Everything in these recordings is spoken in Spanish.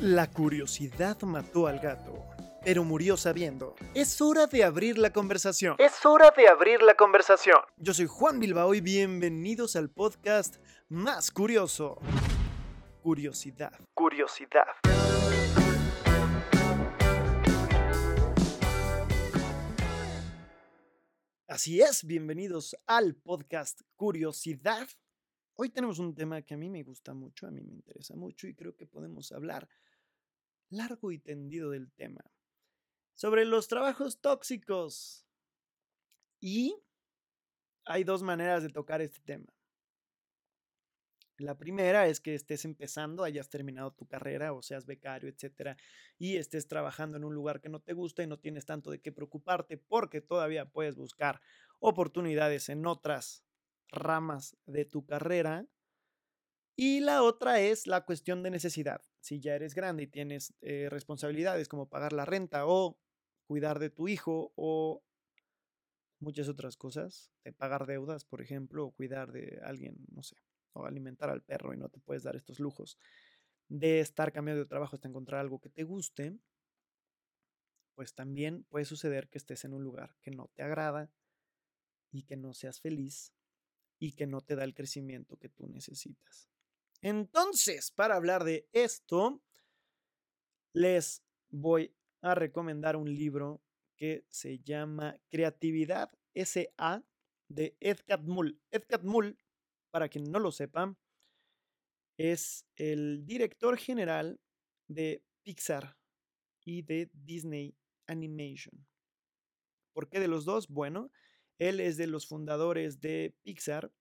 La curiosidad mató al gato, pero murió sabiendo. Es hora de abrir la conversación. Es hora de abrir la conversación. Yo soy Juan Bilbao y bienvenidos al podcast más curioso. Curiosidad. Curiosidad. Así es, bienvenidos al podcast Curiosidad. Hoy tenemos un tema que a mí me gusta mucho, a mí me interesa mucho y creo que podemos hablar largo y tendido del tema. Sobre los trabajos tóxicos. Y hay dos maneras de tocar este tema. La primera es que estés empezando, hayas terminado tu carrera o seas becario, etcétera, y estés trabajando en un lugar que no te gusta y no tienes tanto de qué preocuparte porque todavía puedes buscar oportunidades en otras ramas de tu carrera. Y la otra es la cuestión de necesidad si ya eres grande y tienes eh, responsabilidades como pagar la renta o cuidar de tu hijo o muchas otras cosas, de pagar deudas, por ejemplo, o cuidar de alguien, no sé, o alimentar al perro y no te puedes dar estos lujos, de estar cambiando de trabajo hasta encontrar algo que te guste, pues también puede suceder que estés en un lugar que no te agrada y que no seas feliz y que no te da el crecimiento que tú necesitas. Entonces, para hablar de esto, les voy a recomendar un libro que se llama Creatividad S.A. de Ed Catmull. Ed Catmull, para quien no lo sepa, es el director general de Pixar y de Disney Animation. ¿Por qué de los dos? Bueno, él es de los fundadores de Pixar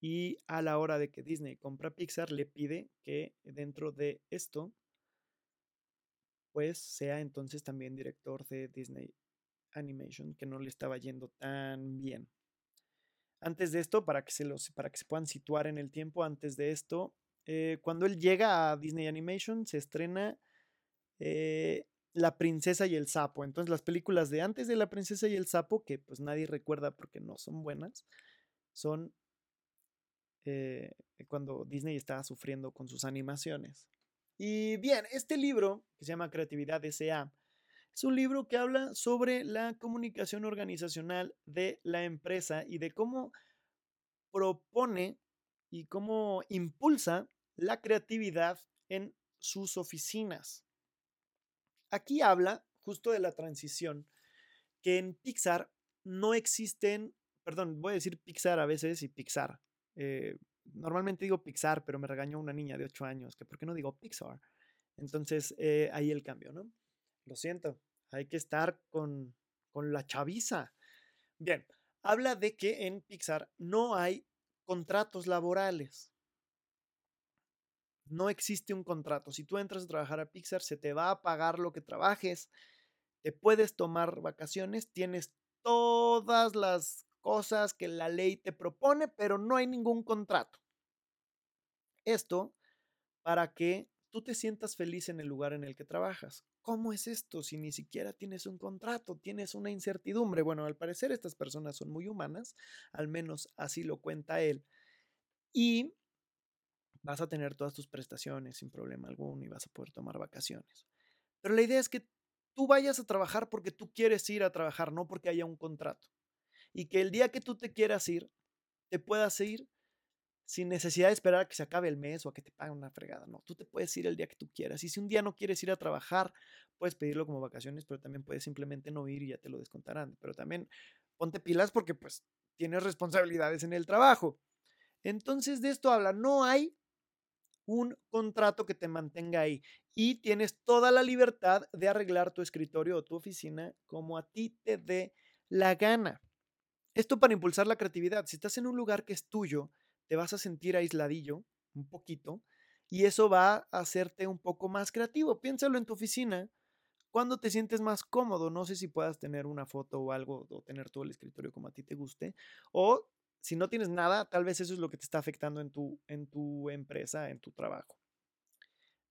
y a la hora de que Disney compra Pixar, le pide que dentro de esto, pues sea entonces también director de Disney Animation, que no le estaba yendo tan bien. Antes de esto, para que se, los, para que se puedan situar en el tiempo, antes de esto, eh, cuando él llega a Disney Animation, se estrena eh, La Princesa y el Sapo. Entonces, las películas de antes de La Princesa y el Sapo, que pues nadie recuerda porque no son buenas, son eh, cuando Disney estaba sufriendo con sus animaciones. Y bien, este libro, que se llama Creatividad S.A., es un libro que habla sobre la comunicación organizacional de la empresa y de cómo propone y cómo impulsa la creatividad en sus oficinas. Aquí habla justo de la transición, que en Pixar no existen, perdón, voy a decir Pixar a veces y Pixar, eh, normalmente digo Pixar, pero me regañó una niña de 8 años, que por qué no digo Pixar. Entonces, eh, ahí el cambio, ¿no? Lo siento, hay que estar con, con la chaviza. Bien, habla de que en Pixar no hay contratos laborales. No existe un contrato. Si tú entras a trabajar a Pixar, se te va a pagar lo que trabajes. Te puedes tomar vacaciones, tienes todas las cosas que la ley te propone, pero no hay ningún contrato. Esto para que tú te sientas feliz en el lugar en el que trabajas. ¿Cómo es esto si ni siquiera tienes un contrato, tienes una incertidumbre? Bueno, al parecer estas personas son muy humanas, al menos así lo cuenta él. Y vas a tener todas tus prestaciones sin problema alguno y vas a poder tomar vacaciones. Pero la idea es que tú vayas a trabajar porque tú quieres ir a trabajar, no porque haya un contrato y que el día que tú te quieras ir, te puedas ir sin necesidad de esperar a que se acabe el mes o a que te paguen una fregada. No, tú te puedes ir el día que tú quieras. Y si un día no quieres ir a trabajar, puedes pedirlo como vacaciones, pero también puedes simplemente no ir y ya te lo descontarán. Pero también ponte pilas porque pues tienes responsabilidades en el trabajo. Entonces de esto habla, no hay un contrato que te mantenga ahí y tienes toda la libertad de arreglar tu escritorio o tu oficina como a ti te dé la gana. Esto para impulsar la creatividad. Si estás en un lugar que es tuyo, te vas a sentir aisladillo un poquito y eso va a hacerte un poco más creativo. Piénsalo en tu oficina. Cuando te sientes más cómodo, no sé si puedas tener una foto o algo o tener todo el escritorio como a ti te guste. O si no tienes nada, tal vez eso es lo que te está afectando en tu, en tu empresa, en tu trabajo.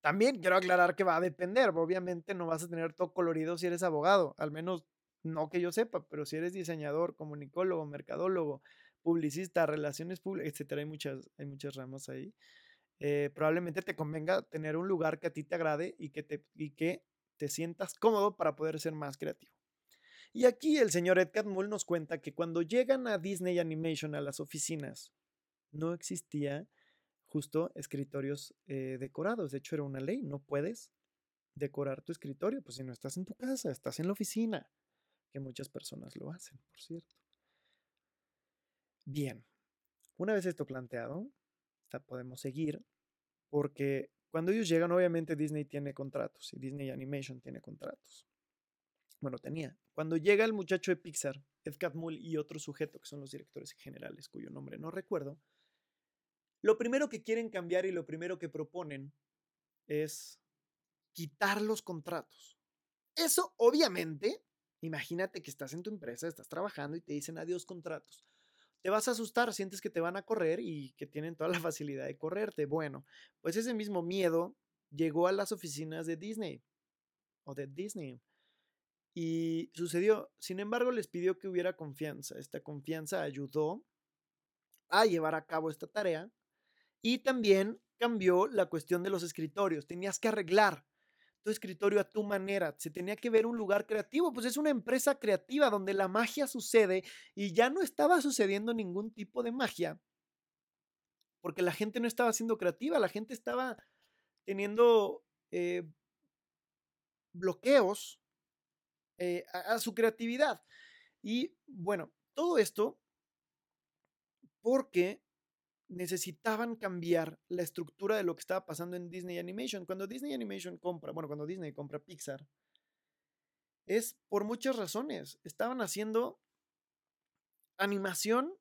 También quiero aclarar que va a depender. Obviamente no vas a tener todo colorido si eres abogado. Al menos no que yo sepa, pero si eres diseñador, comunicólogo, mercadólogo, publicista, relaciones públicas, etcétera, hay muchas, hay muchas ramas ahí. eh, probablemente te convenga tener un lugar que a ti te agrade y que te, y que te sientas cómodo para poder ser más creativo. Y aquí el señor Ed Catmull nos cuenta que cuando llegan a Disney Animation a las oficinas, no existía justo escritorios eh, decorados. De hecho, era una ley, no puedes decorar tu escritorio, pues si no estás en tu casa, estás en la oficina, que muchas personas lo hacen, por cierto. Bien, una vez esto planteado, podemos seguir, porque cuando ellos llegan, obviamente Disney tiene contratos y Disney Animation tiene contratos. Bueno, tenía. Cuando llega el muchacho de Pixar, Ed Catmull y otro sujeto, que son los directores generales, cuyo nombre no recuerdo, lo primero que quieren cambiar y lo primero que proponen es quitar los contratos. Eso, obviamente, imagínate que estás en tu empresa, estás trabajando y te dicen adiós contratos te vas a asustar, sientes que te van a correr y que tienen toda la facilidad de correrte. Bueno, pues ese mismo miedo llegó a las oficinas de Disney o de Disney. Y sucedió, sin embargo, les pidió que hubiera confianza. Esta confianza ayudó a llevar a cabo esta tarea y también cambió la cuestión de los escritorios. Tenías que arreglar tu escritorio a tu manera. Se tenía que ver un lugar creativo, pues es una empresa creativa donde la magia sucede y ya no estaba sucediendo ningún tipo de magia porque la gente no estaba siendo creativa, la gente estaba teniendo eh, bloqueos eh, a su creatividad. Y bueno, todo esto porque necesitaban cambiar la estructura de lo que estaba pasando en Disney Animation. Cuando Disney Animation compra, bueno, cuando Disney compra Pixar, es por muchas razones. Estaban haciendo animación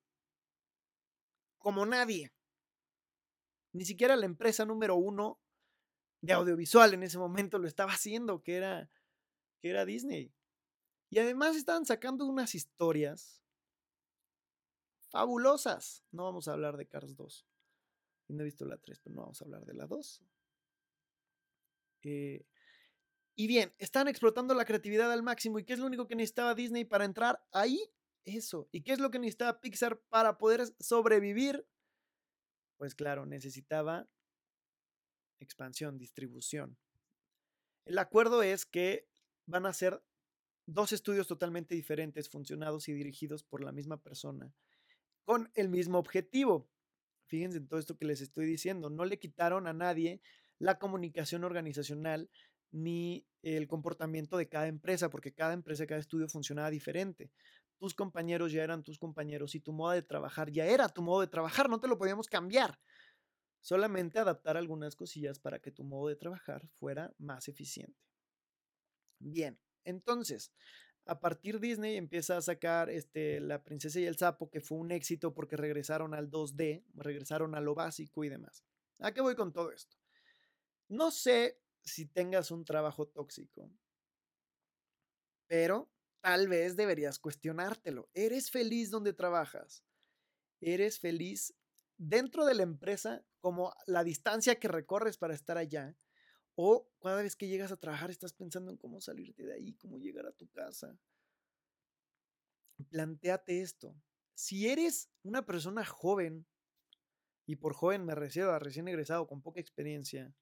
como nadie. Ni siquiera la empresa número uno de audiovisual en ese momento lo estaba haciendo, que era, que era Disney. Y además estaban sacando unas historias fabulosas. No vamos a hablar de Cars 2. No he visto la 3, pero no vamos a hablar de la 2. Eh, y bien, están explotando la creatividad al máximo. ¿Y qué es lo único que necesitaba Disney para entrar ahí? Eso. ¿Y qué es lo que necesitaba Pixar para poder sobrevivir? Pues claro, necesitaba expansión, distribución. El acuerdo es que van a ser dos estudios totalmente diferentes, funcionados y dirigidos por la misma persona con el mismo objetivo. Fíjense en todo esto que les estoy diciendo. No le quitaron a nadie la comunicación organizacional ni el comportamiento de cada empresa, porque cada empresa, cada estudio funcionaba diferente. Tus compañeros ya eran tus compañeros y tu modo de trabajar ya era tu modo de trabajar, no te lo podíamos cambiar. Solamente adaptar algunas cosillas para que tu modo de trabajar fuera más eficiente. Bien, entonces, a partir Disney empieza a sacar este, La Princesa y el Sapo, que fue un éxito porque regresaron al 2D, regresaron a lo básico y demás. ¿A qué voy con todo esto? No sé si tengas un trabajo tóxico, pero tal vez deberías cuestionártelo. ¿Eres feliz donde trabajas? ¿Eres feliz dentro de la empresa como la distancia que recorres para estar allá? O cada vez que llegas a trabajar estás pensando en cómo salirte de ahí, cómo llegar a tu casa. Plantéate esto. Si eres una persona joven, y por joven me refiero a recién egresado con poca experiencia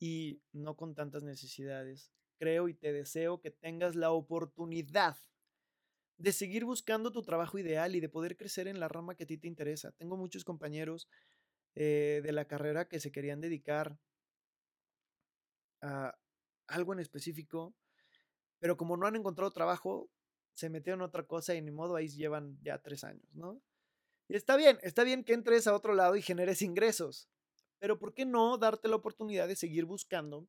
y no con tantas necesidades, creo y te deseo que tengas la oportunidad de seguir buscando tu trabajo ideal y de poder crecer en la rama que a ti te interesa. Tengo muchos compañeros eh, de la carrera que se querían dedicar a algo en específico, pero como no han encontrado trabajo, se metieron en otra cosa y ni modo, ahí llevan ya tres años, ¿no? Y está bien, está bien que entres a otro lado y generes ingresos, pero ¿por qué no darte la oportunidad de seguir buscando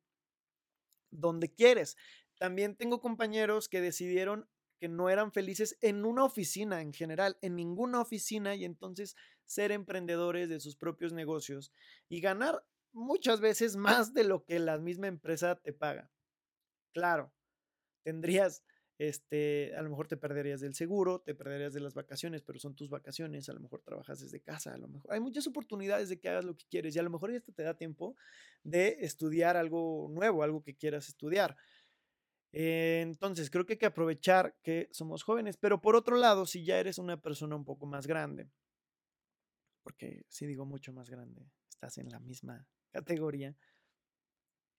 donde quieres? También tengo compañeros que decidieron que no eran felices en una oficina en general, en ninguna oficina, y entonces ser emprendedores de sus propios negocios y ganar muchas veces más de lo que la misma empresa te paga. Claro, tendrías, este, a lo mejor te perderías del seguro, te perderías de las vacaciones, pero son tus vacaciones, a lo mejor trabajas desde casa, a lo mejor hay muchas oportunidades de que hagas lo que quieres y a lo mejor esto te da tiempo de estudiar algo nuevo, algo que quieras estudiar. entonces, creo que hay que aprovechar que somos jóvenes, pero por otro lado, si ya eres una persona un poco más grande, porque si digo mucho más grande, estás en la misma categoría.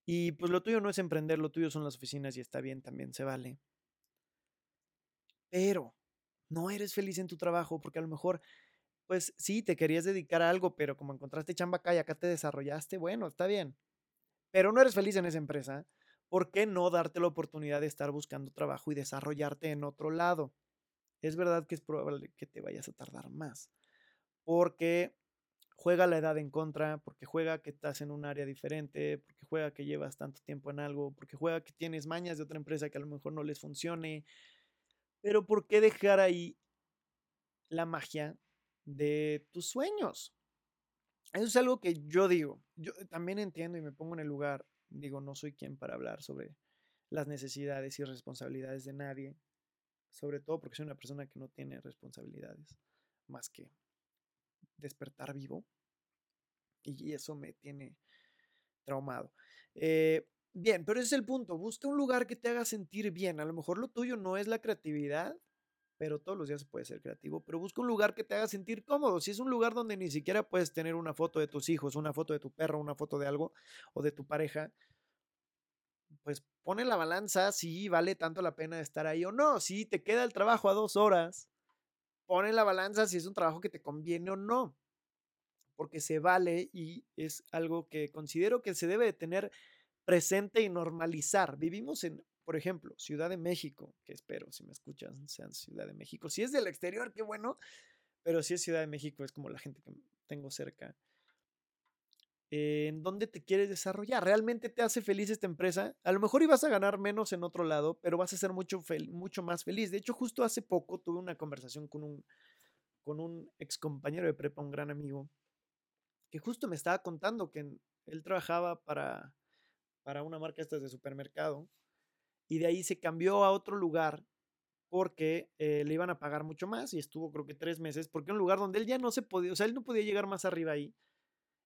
Y pues lo tuyo no es emprender, lo tuyo son las oficinas y está bien, también se vale. Pero no eres feliz en tu trabajo porque a lo mejor, pues sí, te querías dedicar a algo, pero como encontraste chamba acá y acá te desarrollaste, bueno, está bien. Pero no eres feliz en esa empresa, ¿por qué no darte la oportunidad de estar buscando trabajo y desarrollarte en otro lado? Es verdad que es probable que te vayas a tardar más, porque juega la edad en contra, porque juega que estás en un área diferente, porque juega que llevas tanto tiempo en algo, porque juega que tienes mañas de otra empresa que a lo mejor no les funcione, pero ¿por qué dejar ahí la magia de tus sueños? Eso es algo que yo digo. Yo también entiendo y me pongo en el lugar. Digo, no soy quien para hablar sobre las necesidades y responsabilidades de nadie. Sobre todo porque soy una persona que no tiene responsabilidades más que despertar vivo. Y eso me tiene traumado. Eh, Bien, pero ese es el punto. Busca un lugar que te haga sentir bien. A lo mejor lo tuyo no es la creatividad, pero todos los días se puede ser creativo. Pero busca un lugar que te haga sentir cómodo. Si es un lugar donde ni siquiera puedes tener una foto de tus hijos, una foto de tu perro, una foto de algo o de tu pareja, pues pone la balanza si vale tanto la pena estar ahí o no. Si te queda el trabajo a dos horas, pone la balanza si es un trabajo que te conviene o no. Porque se vale y es algo que considero que se debe de tener presente y normalizar. Vivimos en, por ejemplo, Ciudad de México, que espero, si me escuchan, sean Ciudad de México. Si es del exterior, qué bueno, pero si es Ciudad de México, es como la gente que tengo cerca. ¿En dónde te quieres desarrollar? ¿Realmente te hace feliz esta empresa? A lo mejor ibas a ganar menos en otro lado, pero vas a ser mucho, mucho más feliz. De hecho, justo hace poco tuve una conversación con un, con un ex compañero de prepa, un gran amigo, que justo me estaba contando que él trabajaba para, para una marca esta de supermercado y de ahí se cambió a otro lugar porque eh, le iban a pagar mucho más y estuvo creo que tres meses porque un lugar donde él ya no se podía, o sea, él no podía llegar más arriba ahí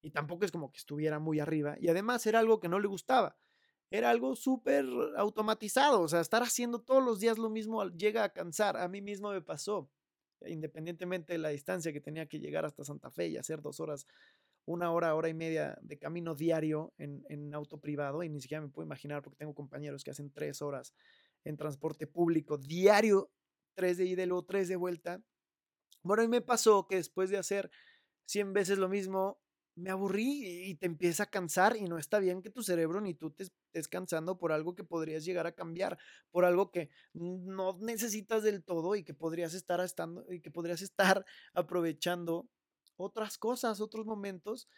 y tampoco es como que estuviera muy arriba y además era algo que no le gustaba. Era algo súper automatizado, o sea, estar haciendo todos los días lo mismo llega a cansar. A mí mismo me pasó, independientemente de la distancia que tenía que llegar hasta Santa Fe y hacer dos horas una hora, hora y media de camino diario en, auto privado y ni siquiera me puedo imaginar porque tengo compañeros que hacen tres horas en transporte público diario, tres de ida y luego tres de vuelta. Bueno, y me pasó que después de hacer 100 veces lo mismo, me aburrí y te empieza a cansar y no está bien que tu cerebro ni tú te estés cansando por algo que podrías llegar a cambiar, por algo que no necesitas del todo y que podrías estar estando y que podrías estar aprovechando otras cosas, otros momentos.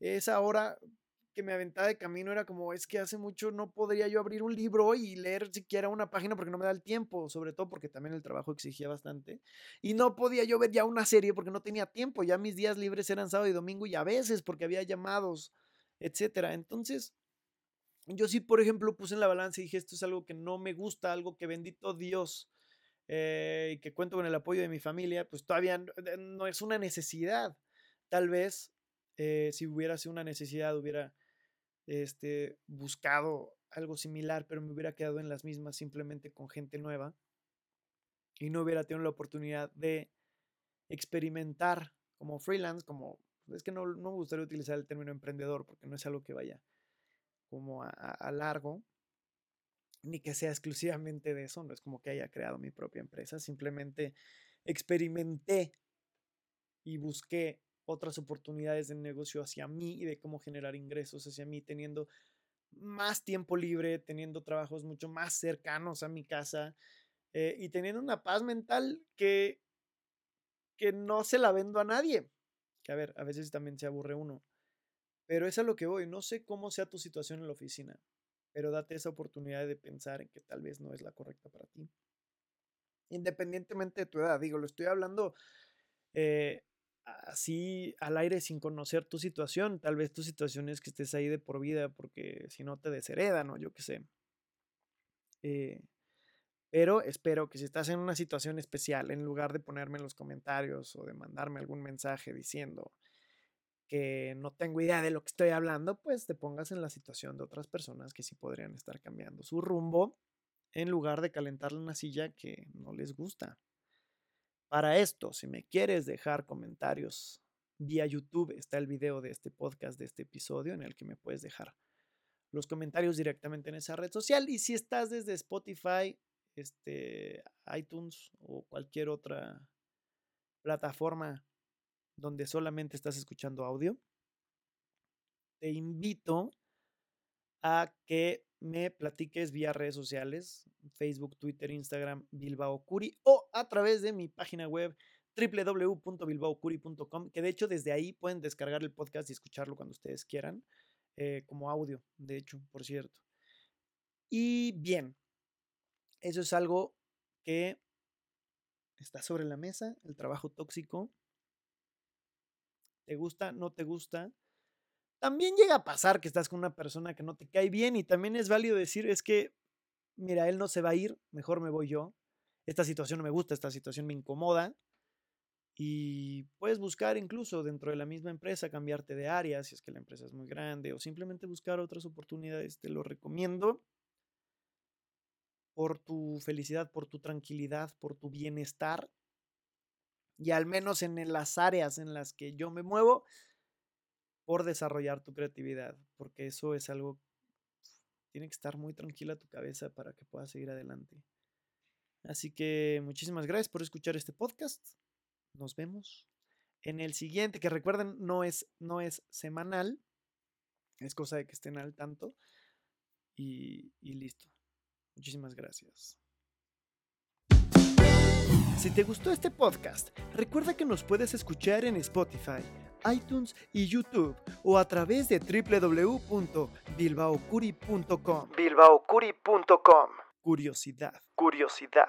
Esa hora que me aventaba de camino era como, es que hace mucho no podría yo abrir un libro y leer siquiera una página porque no me da el tiempo, sobre todo porque también el trabajo exigía bastante. Y no podía yo ver ya una serie porque no tenía tiempo, ya mis días libres eran sábado y domingo y a veces porque había llamados, etcétera. Entonces, yo sí, por ejemplo, puse en la balanza y dije, esto es algo que no me gusta, algo que bendito Dios eh, y que cuento con el apoyo de mi familia, pues todavía no, es una necesidad. Tal vez eh, si hubiera sido una necesidad, hubiera este, buscado algo similar, pero me hubiera quedado en las mismas simplemente con gente nueva. Y no hubiera tenido la oportunidad de experimentar como freelance, como es que no, no me gustaría utilizar el término emprendedor porque no es algo que vaya como a largo, ni que sea exclusivamente de eso, no es como que haya creado mi propia empresa, simplemente experimenté y busqué otras oportunidades de negocio hacia mí y de cómo generar ingresos hacia mí, teniendo más tiempo libre, teniendo trabajos mucho más cercanos a mi casa eh, y teniendo una paz mental que, que no se la vendo a nadie. Que a ver, a veces también se aburre uno. Pero es a lo que voy. No sé cómo sea tu situación en la oficina pero date esa oportunidad de pensar en que tal vez no es la correcta para ti. Independientemente de tu edad, digo, lo estoy hablando eh, así al aire sin conocer tu situación. Tal vez tu situación es que estés ahí de por vida porque si no te desheredan o yo qué sé. Eh, pero espero que si estás en una situación especial, en lugar de ponerme en los comentarios o de mandarme algún mensaje diciendo, que no tengo idea de lo que estoy hablando, pues te pongas en la situación de otras personas que sí podrían estar cambiando su rumbo en lugar de calentarle una silla que no les gusta. Para esto, si me quieres dejar comentarios vía YouTube está el video de este podcast, de este episodio, en el que me puedes dejar los comentarios directamente en esa red social. Y si estás desde Spotify, este, iTunes o cualquier otra plataforma donde solamente estás escuchando audio, te invito a que me platiques vía redes sociales, Facebook, Twitter, Instagram, Bilbao Curi, o a través de mi página web www.bilbaocuri.com, que de hecho desde ahí pueden descargar el podcast y escucharlo cuando ustedes quieran, eh, como audio, de hecho, por cierto. Y bien, eso es algo que está sobre la mesa, el trabajo tóxico. ¿Te gusta? ¿No te gusta? También llega a pasar que estás con una persona que no te cae bien y también es válido decir, es que, mira, él no se va a ir, mejor me voy yo. Esta situación no me gusta, esta situación me incomoda. Y puedes buscar incluso dentro de la misma empresa cambiarte de área si es que la empresa es muy grande o simplemente buscar otras oportunidades. Te lo recomiendo por tu felicidad, por tu tranquilidad, por tu bienestar. Y al menos en las áreas en las que yo me muevo, por desarrollar tu creatividad, porque eso es algo, tiene que estar muy tranquila tu cabeza para que puedas seguir adelante. Así que muchísimas gracias por escuchar este podcast. Nos vemos en el siguiente, que recuerden, no es, no es semanal, es cosa de que estén al tanto. Y, y listo. Muchísimas gracias. Si te gustó este podcast, recuerda que nos puedes escuchar en Spotify iTunes y YouTube o a través de www.bilbaocuri.com. Bilbaocuri.com. Curiosidad. Curiosidad.